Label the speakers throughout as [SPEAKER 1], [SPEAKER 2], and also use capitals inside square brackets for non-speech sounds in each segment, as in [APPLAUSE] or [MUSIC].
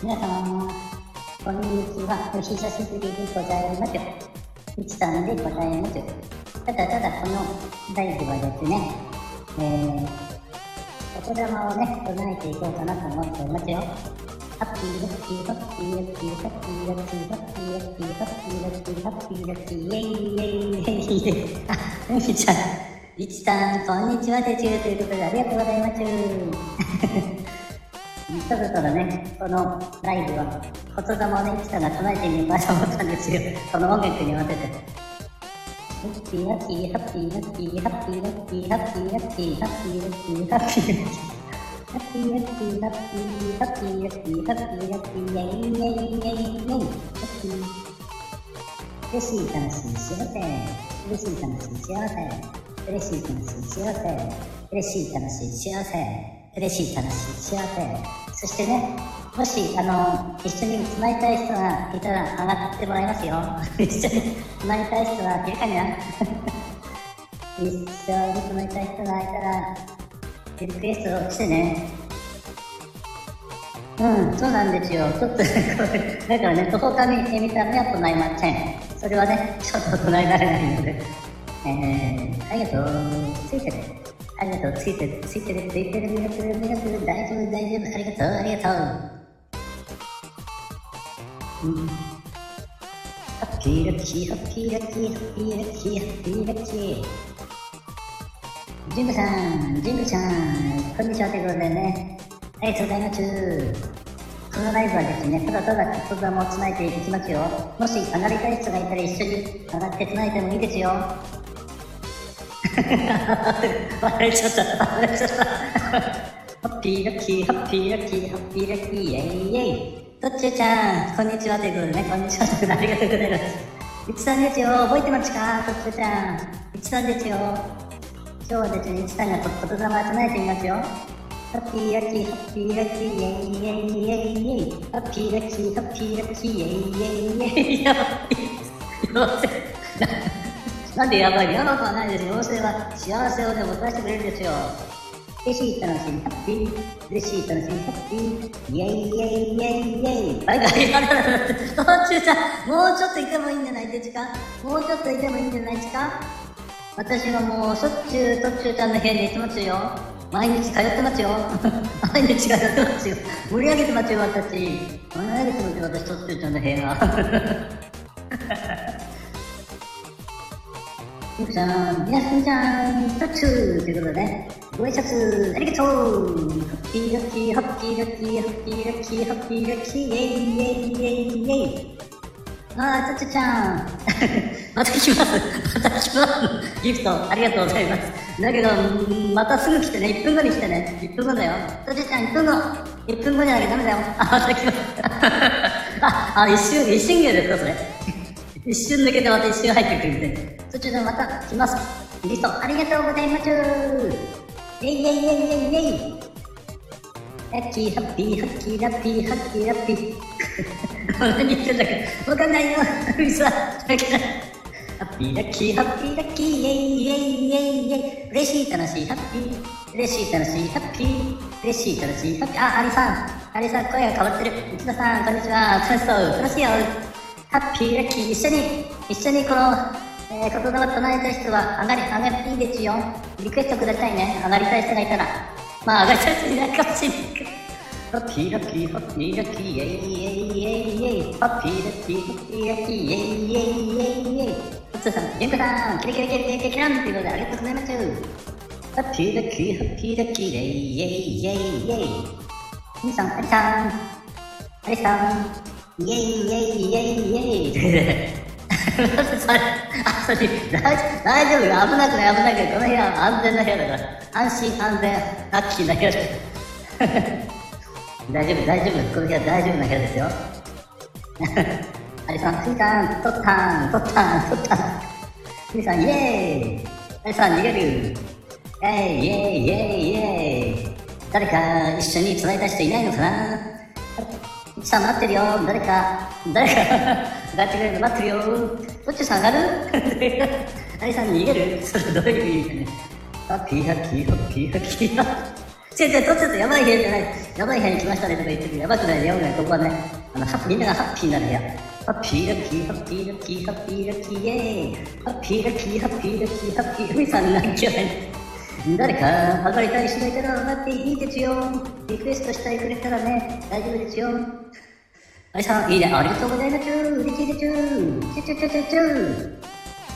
[SPEAKER 1] 皆様、こんにちは。お久しぶりでございます。いちさんでございます。ただただこのライブはですね、えー、お言霊をね、唱えていこうかなと思っておりますよ。ハッピーラッキーハッピーラッキーハッピーラッキーハッピーラッキーハッピーラッキーハッピーラッキーイェイイェイイェイイェイあ、ふみちゃん、いちさん、こんにちはでちゅということでありがとうございます。そろそろね、このライブは、言霊をね、いちさんが唱えてみようかと思ったんですよ。この音楽に合わせて。ハッピーラッキー、ハッピーラッキー、ハッピーラッキー、ハッピーラッキー、ハッピーラッキー、ハッピーラッキー。ハッピーラッキー、ハッピー、ハッピーラッキー、ハッピーラッキー、イェイイェイイェイイェイ、ハッピー。嬉しい、楽しい、幸せ。嬉しい、楽しい、幸せ。嬉しい、楽しい、幸せ。嬉しい、楽しい、幸せ。嬉しい、楽しい、幸せ。そしてね、もし、あの、一緒につなぎたい人がいたら上がってもらいますよ。[LAUGHS] 一緒につなぎたい人がいるかにゃ [LAUGHS] 一緒につなぎたい人がいたら、リクエストをしてね。うん、そうなんですよ。ちょっと、[LAUGHS] だからね、どこかに見た目は唱えません。それはね、ちょっと唱えられないので。えー、ありがとう。ついてる。ありがとう。ついてる。ついてる。ついてる。ミラクル。ミラクル。大丈夫。大丈夫。ありがとう。ありがとう。うん。ハッピーラッキー。ハッピーラッキー。ハッピーラッキー。ハッピーラッキー。ジングさん。ジングちゃん。こんにちは。ということでね。ありがとうございます。このライブはですね、ただただ言霊をつないでいきますよ。もし上がりたい人がいたら一緒に上がってつないでもいいですよ。笑いちゃった。笑いちゃった。ハッピーラッキー、ハッピーラッキー、ハッピーラッキー、イェイイェイ。とっちゅうちゃん、こんにちはということでね、こんにちはということでありがとうございます。いちさんですよ、覚えてますかとっちゅうちゃん。いちさんですよ。今日はですね、いちさんがと言霊を唱えてみますよ。ハッピーラッキー、ハッピーラッキー、イェイイェイイェイイェイ。ハッピーラッキー、ハッピーラッキー、イェイイェイイェイ。やばい。やばい。なんでやばい嫌なことはないです。妖精は幸せをね、もたらしてくれるんですよ。嬉しい、楽しい、ハッピー。嬉しい、楽しい、ハッピー。イェイイェイイェイイェイ。バイバイ。途中さん、もうちょっといてもいいんじゃないですか？もうちょっといてもいいんじゃないですか？私はもうしょっちゅう途中ちゃんの部屋に行ってますよ。毎日通ってますよ。毎日通ってますよ。盛り上げてますよ、私。盛り上げてますよ、私、途中ちゃんの部屋。みくちゃん、みなさんちゃん、タッチューということでね、ご挨拶ありがとうハッピーラッキー、ハッピーラッキー、ハッピーラッキー、ハッピーラッキー、イェイイェイイェイイェイあー、タッチュちゃん。また来ます。また来ます。ギフト、ありがとうございます。だけど、またすぐ来てね。1分後に来てね。1分後だよ。タッチュちゃん、1分後。1分後じゃなきゃダメだよ。あ、また来ます。あ、あ、一瞬、一瞬芸ですか、それ。[LAUGHS] 一瞬抜けてまた一瞬入ってくるんで、途中でまた来ます。リスト、ありがとうございます。イェイイェイイェイイェイイェイラッキー、ハッピー、ハッキー、ラッピー、ハッキー、ラッピー。何言ってんだかわかんないよ。うるさ。ハッピー、ラッキー、ハッピー、ラッキー、イェイイェイイェイイェイ。嬉しい、楽しい、ハッピー。嬉しい、楽しい、ハッピー。嬉しい、楽しい、ハッピー。あ、アリさん。アリさん、声が変わってる。内田さん、こんにちは。楽しそう。楽しいよ。ハッピーラッキー、一緒に、一緒にこの、えー、言葉を唱えた人は上がり、上がっていいですよ。リクエストくださいね。上がりたい人がいたら。まあ、上がりたい人いないかもしれないけど。ハッピーラッキー、ハッピーラッキー、イェイイェイイェイイェイ。ハッピーラッキー、ハッピーラッキー、イェイイェイイェイイェイ。おつさん、ゆんこさん、キラキラキラキラキラキランということでありがとうございます。ハッピーラッキー、ハッピーラッキー、イェイイェイイェイ。イェイ。みさん、ありさん、ありさん、イェイイェイイェイイェイそれ、あ、それ、大大丈夫よ。危なくない、危なくない。この部屋は安全な部屋だから。安心安全、ラッキーな部屋だ。大丈夫、大丈夫。この部屋大丈夫な部屋ですよ。アリさん、フィさん、取ったん、取ったん、取ったん。フィさん、イェーイアリさん、逃げる。イェイイェイイェイイェイイェイ誰か一緒に繋いだ人いないのかなさん待ってるよ。誰か、誰か、上がってくれるの待ってるよ。どっちさん上がる？[LAUGHS] アリさん逃げる？それどういう意味かね。ハッピーハッキーハッピーハッキーハ違う違う、ちょっとやばい部屋じゃない。やばい部屋に来ましたねとか言ってるやばくない、やばくない。ここはね、あの、みんながハッピーになる部屋。ハッピーラッキー、ハッピーラッキー、ハッピーラッキー、イェーイ。ハッピーラッキー、ハッピーラッキー、ハッピー。ふみさんなんきゃ誰か上がりたい人がいたら上がっていいですよ。リクエストしてくれたらね、大丈夫ですよ。はいさん、いいね。ありがとうございます。嬉しいです。チュチュチュチュチュ。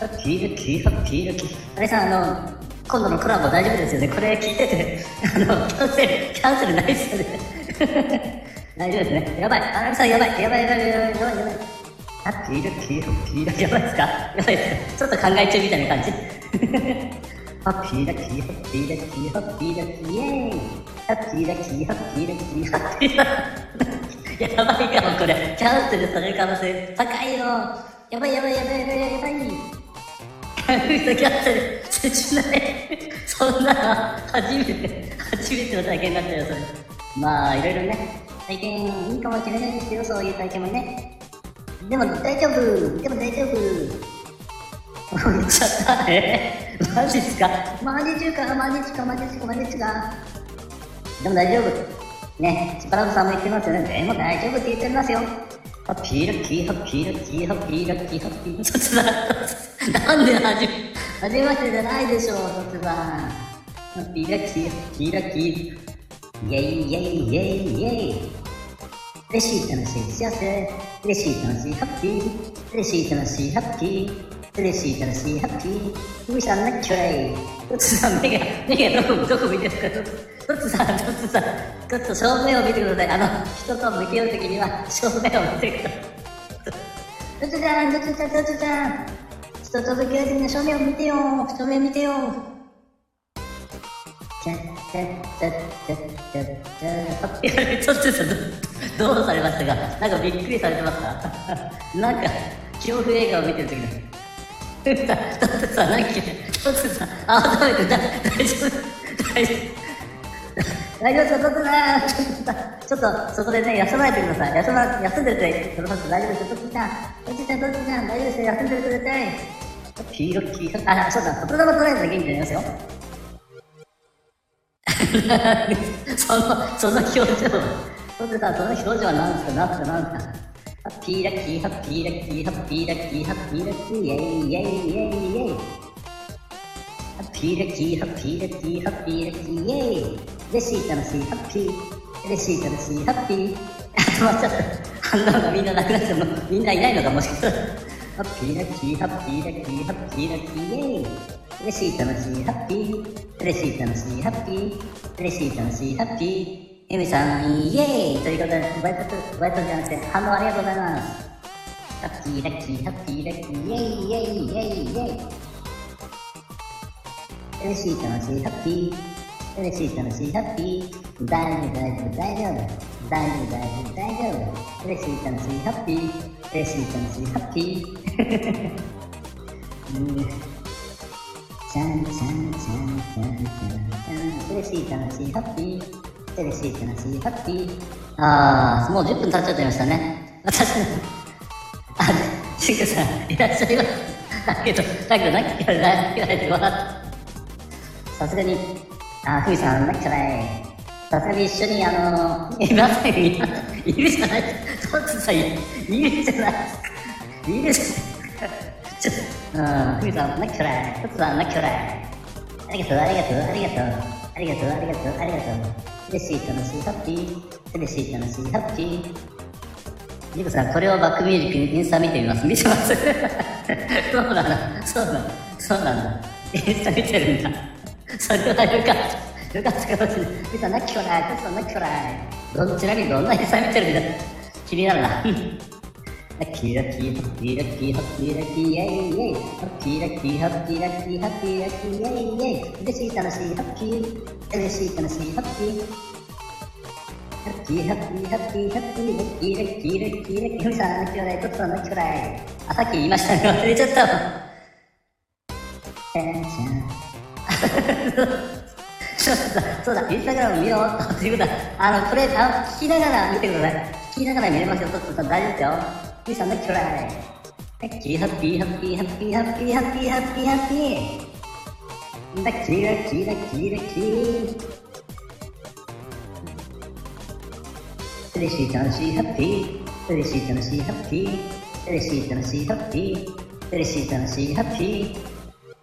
[SPEAKER 1] ハッピーラッキー、ハッピーラッキー。あれさん、あの、今度のコラボ大丈夫ですよね。これ聞いてて、あの、キャンセル、キャンセルないですよね。[LAUGHS] 大丈夫ですね。やばい。あれさん、やばい。やばい、やばい、やばい、やばい、やばい。ハッピーラッキー、ハッピーラッキー。やばいですか？やばいですちょっと考え中みたいな感じ。ハッピーラッキー、ハッピーラッキー、ハッピーラッキー、イェーイハッピーラッキー、ハッピーラッキー、ハッピーラッキー。やばい。かも、これ。キャンセルされる可能性高い。よ。やばい、やばい、やばい、やばい、やばい。キャンセルしない。そんなの、初めて、初めての体験だったよ、それ。まあ、い。ろい。ろね、体験い。い。かもしれない。ですよ、そうい。う体験もね。でも大丈夫、でも大丈夫。言っちゃった。えマジっすか？マジ中か、マジか、マジか、マジか？でも大丈夫。ね、スパラブさんも言ってますよね。でも大丈夫って言ってますよ。ハッピーラッキー、ハッピーラッキー、ハッピーラッキー、ハッピー。突然、なんではじめ、はじめましてじゃないでしょう、突然。ハッピーラッキー、ハッピーラッキー。イェイイェイイェイイェイ。嬉しい、楽しい、幸せ。嬉しい、楽しい、ハッピー。嬉しい、楽しい、ハッピー。嬉しい、楽しい、ハッピー。海さんなっちゃい。トッツさん、目が、目がどこ、どこ見てるか、トッツさん、トッツさん、ちょっと正面を見てください。あの、人と向き合うときには、正面を見てください。トッツちゃん、トッツちゃん、トッツちゃん。人と向き合うときには正面を見てよ。正面見てよ。ちゃちゃちゃちゃちゃちゃ。いや、トッツさん、どうされましたかなんかびっくりされてますかなんか、恐怖映画を見てるときだ。トッツさん、何か、トッツさん、改めて、大丈夫、大丈夫。大丈夫ですか、トッツさん。ちょっと、そこでね、休まれてください。休ま、休んでてください。大丈夫ですよ、トッツさん。トッツさん、トッツさん、大丈夫ですよ、休んでるください。ピーロッキー、あ、そうだ、言霊捉えたら元気になりますよ。その、その表情。トッツさ、その表情は何ですか、何ですか、何ですか。ハッピーラッキー、ハッピーラッキー、ハッピーラッキー、ハッピーラッキー、イェイイェイイェイイェイ。ハッピーラッキー、ハッピーラッキー、ハッピーラッキー、イェイ。嬉しい、楽しい、ハッピー。嬉しい、楽しい、ハッピー。あ、止まっちゃった。反応がみんななくなっても、みんないないのかもしかしたら。ハッピーラッキー、ハッピーラッキー、ハッピーラッキー、イェイ。嬉しい、楽しい、ハッピー。嬉しい、楽しい、ハッピー。嬉しい、楽しい、ハッピー。エミさん、イェイということで、バイト、バイトじゃなくて、反応ありがとうございます。ハッピー、ラッキー、ハッピー、ラッキー、イェイ、イェイ、イェイ、イェイ。嬉しい、楽しい、ハッピー。嬉しい、楽しい、ハッピー。大丈夫、大丈夫、大丈夫。大丈夫、大丈夫、大丈夫。嬉しい、楽しい、ハッピー。嬉しい、楽しい、ハッピー。うんちゃんちゃんちゃんちゃんちゃんちゃん。嬉しい、楽しい、ハッピー。嬉しい、楽しい、ハッピー。あー、もう10分経っちゃってましたね。私、あ、シンクさん、いらっしゃいます。だけど、だけど、泣きらない、泣きらないで笑った。さすがに、あ、ふみさん、泣きらない。さすがに一緒に、あの、いません、いるじゃないトッツさん、いるじゃないいるじゃないちょっと、うん、ふみさん、泣きらない。トッツさん、泣きらない。ありがとう、ありがとう、ありがとう。ありがとう、ありがとう、ありがとう。嬉しい、楽しい、ハッピー。嬉しい、楽しい、ハッピー。リコさん、これをバックミュージックにインスタ見てみます。見てます。[LAUGHS] そうなんだ。そうなんだ。そうなんだ。インスタ見てるんだ。それはよかった。よかったかもしれない。リさん、なきこらい。リさん、なきこらい。どちらにどんなインスタ見てるんだ。気になるな。ラッキーラッキーハッピーラッキーハッピーラッキーイェイイェイハッピーラッキーハッピーラッキーハッピーラッキーイェイイェイ嬉しい楽しいハッピー嬉しい楽しいハッピーハッピーハッピーハッピーハッピーラッキーラッキーラッキーラッキーふみさん泣き笑いとっと泣き笑いあさっき言いましたね忘れちゃったわちゃんちゃんそうだ、そうだ、インスタグラム見ようということは、あの、これ、あの、聞きながら見てください。聞きながら見れますよ、ちょっと大丈夫ですよ。ピーハッピーハトライラッピーハッピーハッピーハッピーハッピーハッピーハッピーハッピーハッピーハッピーハッピーハッピー嬉しい楽しいハッピー。嬉しい楽しいハッピー。嬉しい楽しいハッピー。嬉しい楽しいハッピー。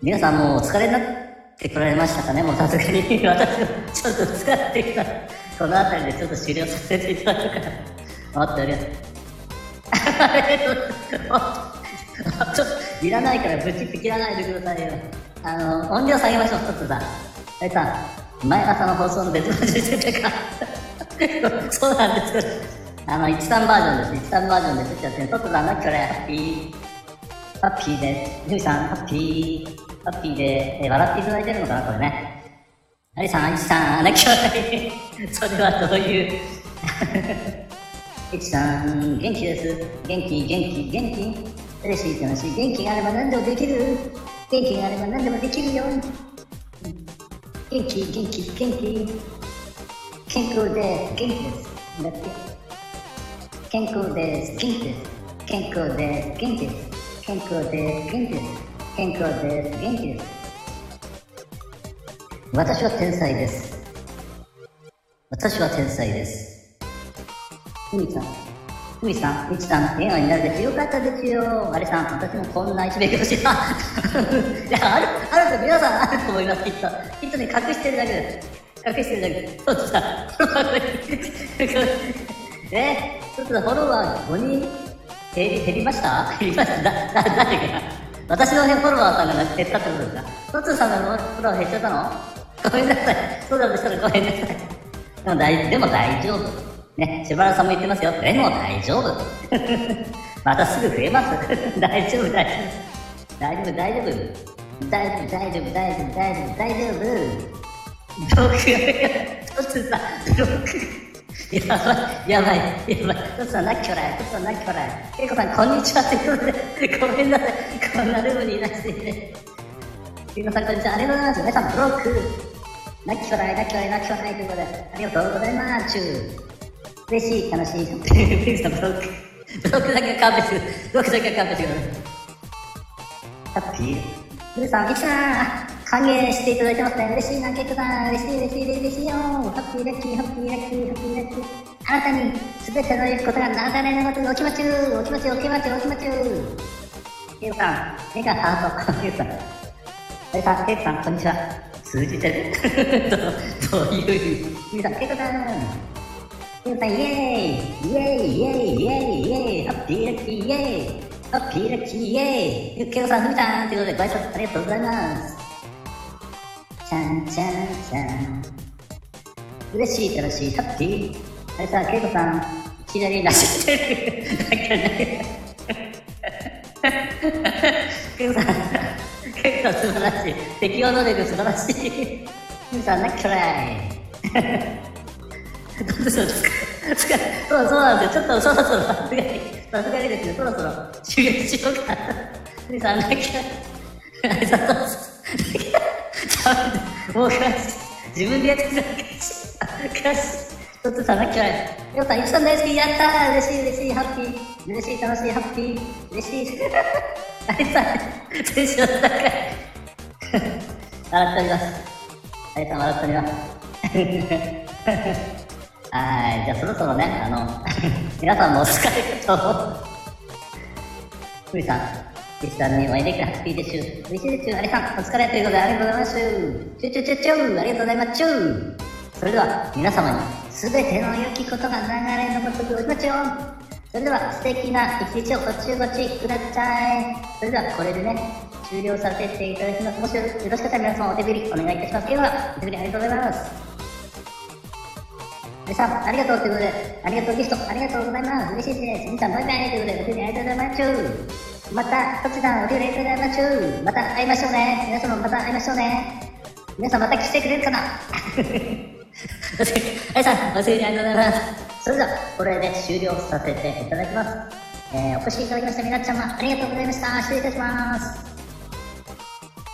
[SPEAKER 1] 皆さんもうお疲れになってこられましたかね？もうさすがに。私もちょっと疲れてきた。この辺りでちょっと終了させていただくから待っております。ちょっと、いらないからぶち切らないでくださいよ。あの、音量下げましょう、ちょっとさ。あれさ、前朝の放送の別の話してたか。そうなんですあの、13バージョンです。13バージョンで出ちゃって。トットさん、なっきゃれ、ハッピー。ハッピーです。ふみさん、ハッピー。ハッピーで、え笑っていただいてるのかな、これね。ありさん、あいさん、なっきゃれ。[LAUGHS] それはどういう？いちさん、元気。です。元気、元気、元気。嬉しい、楽しい。元気。があれば何でもできる。元気。があれば何でもできるよ。元気、元気、元気。健康で元気。です。だって。健康です。元気。です。健康で元気。です。健康で元気。です。健康で元気。です。私は天才です。私は天才です。ふみさん。ふみさん、みちさん、笑顔になるですよかったですよ。あれさん、私もこんな一勉強してた。[LAUGHS] いや、ある、あると皆さんあると思います、きっと。きっとね、隠してるだけです。隠してるだけ。そうさ、え、[LAUGHS] ちょっとフォロワー5人減り減りました？減りましただ、だ、誰か私の、ね、フォロワーさんが減ったってことですかトツさんのフォロワー減っちゃったの？ごめんなさい。そうだとしたらごめんなさい。でも大、でも大丈夫。ね、しばらさんも言ってますよ。でも大丈夫。[LAUGHS] またすぐ増えます。[LAUGHS] 大丈夫、大丈夫。大丈夫、大丈夫。大丈夫、大丈夫、大丈夫、大丈夫、大丈夫。ブロックが、トツさ、ブロックやばい、やばい、やばい。トツさん、なっきょらい、トツさん、なっきょらい。ケイコさん、こんにちはということで、ごめんなさい。こんなルームにいらしていて。ケイコさん、こんにちは。ありがとうございます。皆さん、ブロック。なっきょらい、なっきょらい、なっきょらいということで、ありがとうございます。嬉しい、楽しい。ケイコさん、ブロック。ブロックだけ勘弁してください。ブロックだけ勘弁してください。ハッピー。皆さん、いきさん。歓迎していただいてますね。嬉しいな、ケイトさん。嬉しい、嬉しい、嬉しいよ。ハッピーラッキー、ハッピーラッキー、ハッピーラッキー。あなたに全てのことがなだれのごとくお気持ちゅう、お気持ちゅ、お気持ちゅ、お気持ちゅう。ケイトさん、目がハート。ケイトさん。ケイトさん、ケイトさん、こんにちは。通じてるどどういう意味さん、ケイトさん。イトさん、イェーイイェーイイェーイイェーイイェーイハッピーラッキーイェーイハッピーラッキーイェーイケイトさん、ふみさんということでご挨拶ありがとうございます。ちゃんちゃんちゃん。嬉しい、楽しい、ハッピー。あれさ、ケイコさん、いきなり出してる。なんかね。ケイコさん、ケイコさん素晴らしい。適応能力素晴らしい。ケイコさん、ナックライ。どうですかそうそうなんですよ。ちょっとそろそろさすがに、さすがにですね、そろそろ終了しようかな。ケイコさん、ナックライ。ありがとうございます。もう自分でやってください。ちょっとさ、なきゃ。よかった、ゆきさん大好き、やったー嬉しい、嬉しい、ハッピー。嬉しい、楽しい、ハッピー。嬉しい。あれさ、テンション高い。笑っております。あれさん、笑っております。はい、じゃあそろそろね、あの、[LAUGHS] 皆さんもお疲れかと。ふみさん、リスさんにお会いできるハッピーです。嬉しいです。あれさん、お疲れということでありがとうございます。チュチュチュチュありがとうございます。チュそれでは、皆様に全ての良きことが流れのごとくおりますよ。それでは、素敵な一日をごちごちください。それでは、これでね、終了させていただきます。もしよろしかったら皆様お手振りお願いいたします。では、お手振りありがとうございます。皆さん、ありがとうということで、ありがとうギフト、ありがとうございます。嬉しいです。皆さん、バイバイということで、お手振りありがとうございます。また、こちらお料理いただきましょう。また会いましょうね。皆様また会いましょうね。皆さんまた来てくれるかなはいさん、お世話にありがとうございます。それでは、これで終了させていただきます。えー、お越しいただきました皆様、ありがとうございました。失礼いたします。